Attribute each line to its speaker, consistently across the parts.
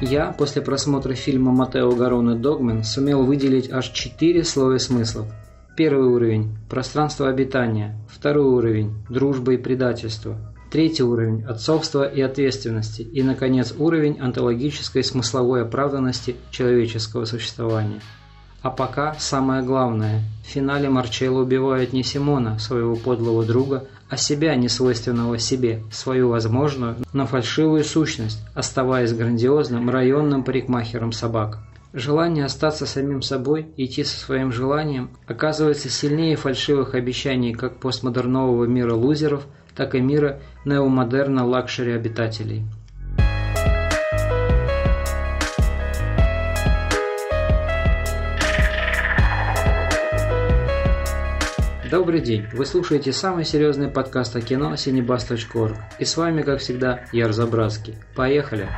Speaker 1: Я, после просмотра фильма Матео Гароны «Догмен», сумел выделить аж четыре слоя смыслов. Первый уровень – пространство обитания. Второй уровень – дружба и предательство. Третий уровень – отцовство и ответственности. И, наконец, уровень онтологической смысловой оправданности человеческого существования. А пока самое главное. В финале Марчелло убивает не Симона, своего подлого друга, а себя, несвойственного себе, свою возможную, но фальшивую сущность, оставаясь грандиозным районным парикмахером собак. Желание остаться самим собой, идти со своим желанием, оказывается сильнее фальшивых обещаний как постмодернового мира лузеров, так и мира неомодерна лакшери обитателей. Добрый день! Вы слушаете самый серьезный подкаст о кино Cinebus.org. И с вами, как всегда, Яр Забрацкий. Поехали!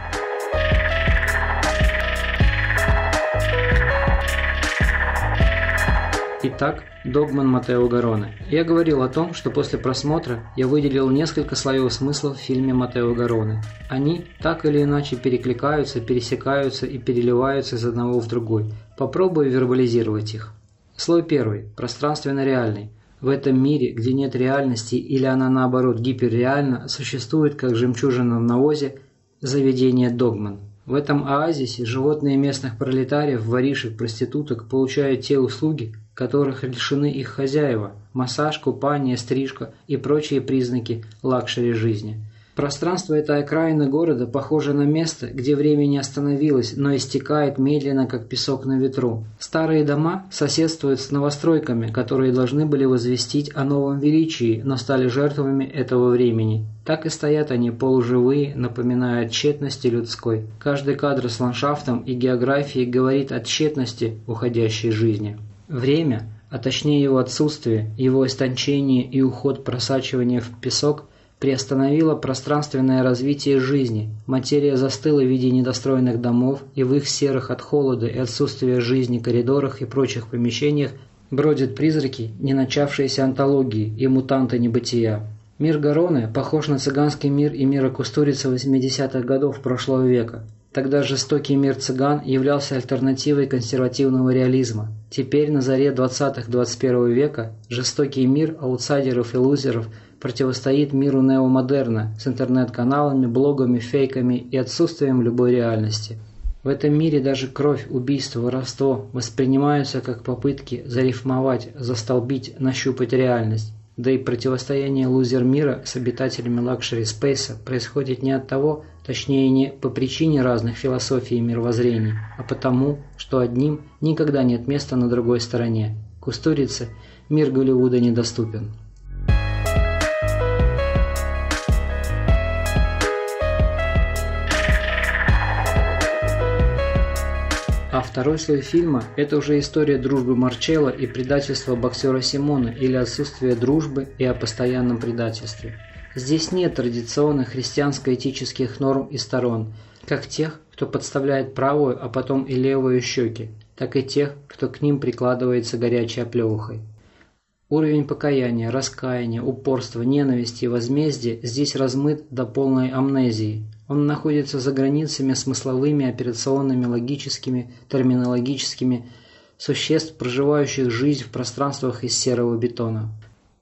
Speaker 1: Итак, Догман Матео Гароне. Я говорил о том, что после просмотра я выделил несколько слоев смысла в фильме Матео Гароне. Они так или иначе перекликаются, пересекаются и переливаются из одного в другой. Попробую вербализировать их. Слой первый – пространственно-реальный. В этом мире, где нет реальности или она наоборот гиперреальна, существует как жемчужина в навозе заведение Догман. В этом оазисе животные местных пролетариев, воришек, проституток получают те услуги, которых лишены их хозяева – массаж, купание, стрижка и прочие признаки лакшери жизни – Пространство этой окраины города похоже на место, где время не остановилось, но истекает медленно, как песок на ветру. Старые дома соседствуют с новостройками, которые должны были возвестить о новом величии, но стали жертвами этого времени. Так и стоят они полуживые, напоминая о тщетности людской. Каждый кадр с ландшафтом и географией говорит о тщетности уходящей жизни. Время, а точнее его отсутствие, его истончение и уход просачивания в песок – приостановило пространственное развитие жизни, материя застыла в виде недостроенных домов, и в их серых от холода и отсутствия жизни коридорах и прочих помещениях бродят призраки не начавшиеся антологии и мутанты небытия. Мир Гароны похож на цыганский мир и мира Кустурица 80-х годов прошлого века. Тогда жестокий мир цыган являлся альтернативой консервативного реализма. Теперь на заре 20-21 века жестокий мир аутсайдеров и лузеров – противостоит миру неомодерна с интернет-каналами, блогами, фейками и отсутствием любой реальности. В этом мире даже кровь, убийство, воровство воспринимаются как попытки зарифмовать, застолбить, нащупать реальность. Да и противостояние лузер мира с обитателями лакшери space а происходит не от того, точнее не по причине разных философий и мировоззрений, а потому, что одним никогда нет места на другой стороне. Кустурице мир Голливуда недоступен. А второй слой фильма – это уже история дружбы Марчелла и предательства боксера Симона или отсутствие дружбы и о постоянном предательстве. Здесь нет традиционных христианско-этических норм и сторон, как тех, кто подставляет правую, а потом и левую щеки, так и тех, кто к ним прикладывается горячей оплеухой. Уровень покаяния, раскаяния, упорства, ненависти и возмездия здесь размыт до полной амнезии – он находится за границами смысловыми, операционными, логическими, терминологическими существ, проживающих жизнь в пространствах из серого бетона.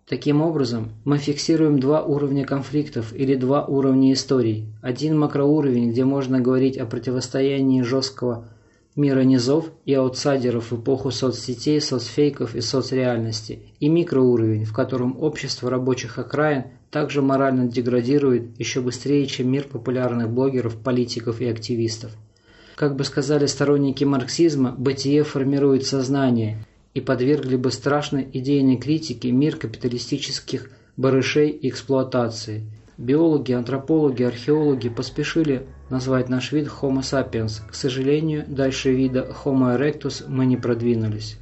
Speaker 1: Таким образом, мы фиксируем два уровня конфликтов или два уровня историй. Один макроуровень, где можно говорить о противостоянии жесткого мира низов и аутсайдеров в эпоху соцсетей, соцфейков и соцреальности, и микроуровень, в котором общество рабочих окраин также морально деградирует еще быстрее, чем мир популярных блогеров, политиков и активистов. Как бы сказали сторонники марксизма, бытие формирует сознание и подвергли бы страшной идейной критике мир капиталистических барышей и эксплуатации. Биологи, антропологи, археологи поспешили назвать наш вид Homo sapiens. К сожалению, дальше вида Homo erectus мы не продвинулись.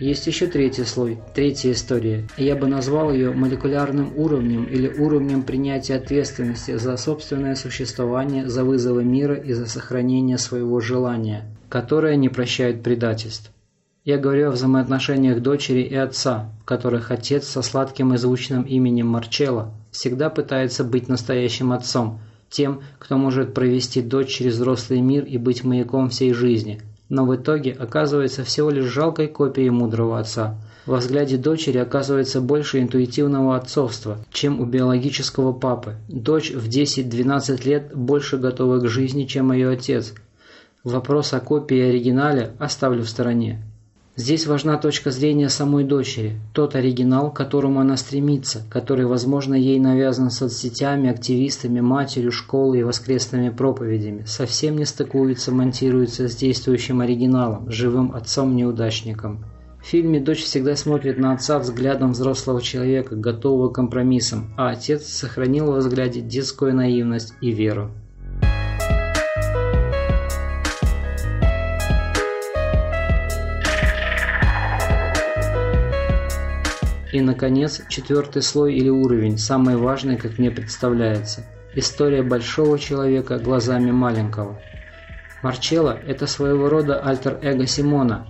Speaker 1: Есть еще третий слой, третья история. Я бы назвал ее молекулярным уровнем или уровнем принятия ответственности за собственное существование, за вызовы мира и за сохранение своего желания, которое не прощает предательств. Я говорю о взаимоотношениях дочери и отца, в которых отец со сладким и звучным именем Марчелло всегда пытается быть настоящим отцом, тем, кто может провести дочь через взрослый мир и быть маяком всей жизни – но в итоге оказывается всего лишь жалкой копией мудрого отца. Во взгляде дочери оказывается больше интуитивного отцовства, чем у биологического папы. Дочь в 10-12 лет больше готова к жизни, чем ее отец. Вопрос о копии и оригинале оставлю в стороне. Здесь важна точка зрения самой дочери, тот оригинал, к которому она стремится, который, возможно, ей навязан соцсетями, активистами, матерью, школой и воскресными проповедями, совсем не стыкуется, монтируется с действующим оригиналом, живым отцом-неудачником. В фильме дочь всегда смотрит на отца взглядом взрослого человека, готового к компромиссам, а отец сохранил во взгляде детскую наивность и веру. И, наконец, четвертый слой или уровень, самый важный, как мне представляется. История большого человека глазами маленького. Марчелло – это своего рода альтер-эго Симона.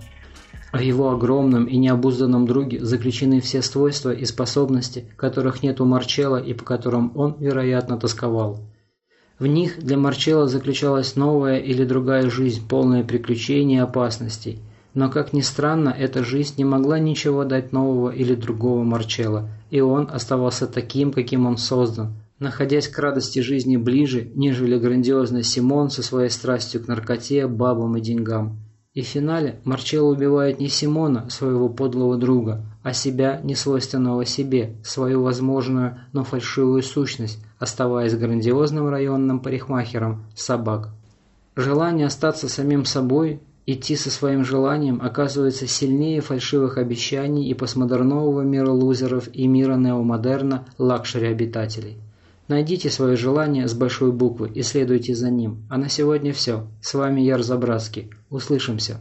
Speaker 1: В его огромном и необузданном друге заключены все свойства и способности, которых нет у Марчелло и по которым он, вероятно, тосковал. В них для Марчелло заключалась новая или другая жизнь, полная приключений и опасностей – но, как ни странно, эта жизнь не могла ничего дать нового или другого Марчелло, и он оставался таким, каким он создан, находясь к радости жизни ближе, нежели грандиозный Симон со своей страстью к наркоте, бабам и деньгам. И в финале Марчелло убивает не Симона, своего подлого друга, а себя, несвойственного себе, свою возможную, но фальшивую сущность, оставаясь грандиозным районным парикмахером собак. Желание остаться самим собой Идти со своим желанием оказывается сильнее фальшивых обещаний и постмодернового мира лузеров и мира неомодерна лакшери обитателей. Найдите свое желание с большой буквы и следуйте за ним. А на сегодня все. С вами Яр Забратский. Услышимся.